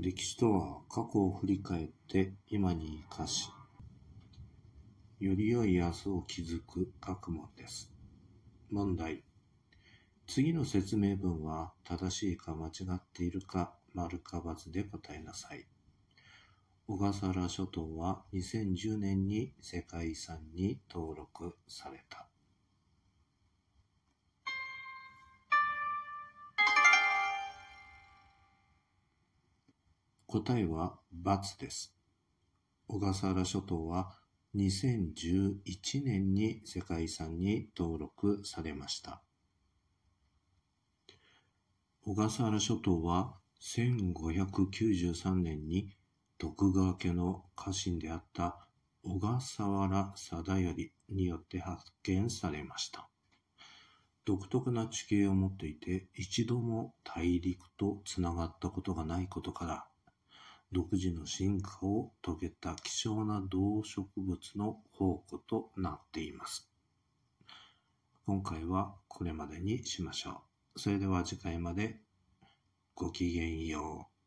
歴史とは過去を振り返って今に生かし、より良い明日を築く学問です。問題。次の説明文は正しいか間違っているか、丸か×で答えなさい。小笠原諸島は2010年に世界遺産に登録された。答えは×です。小笠原諸島は2011年に世界遺産に登録されました。小笠原諸島は1593年に徳川家の家臣であった小笠原貞頼によって発見されました。独特な地形を持っていて一度も大陸とつながったことがないことから独自の進化を遂げた希少な動植物の宝庫となっています。今回はこれまでにしましょう。それでは次回までごきげんよう。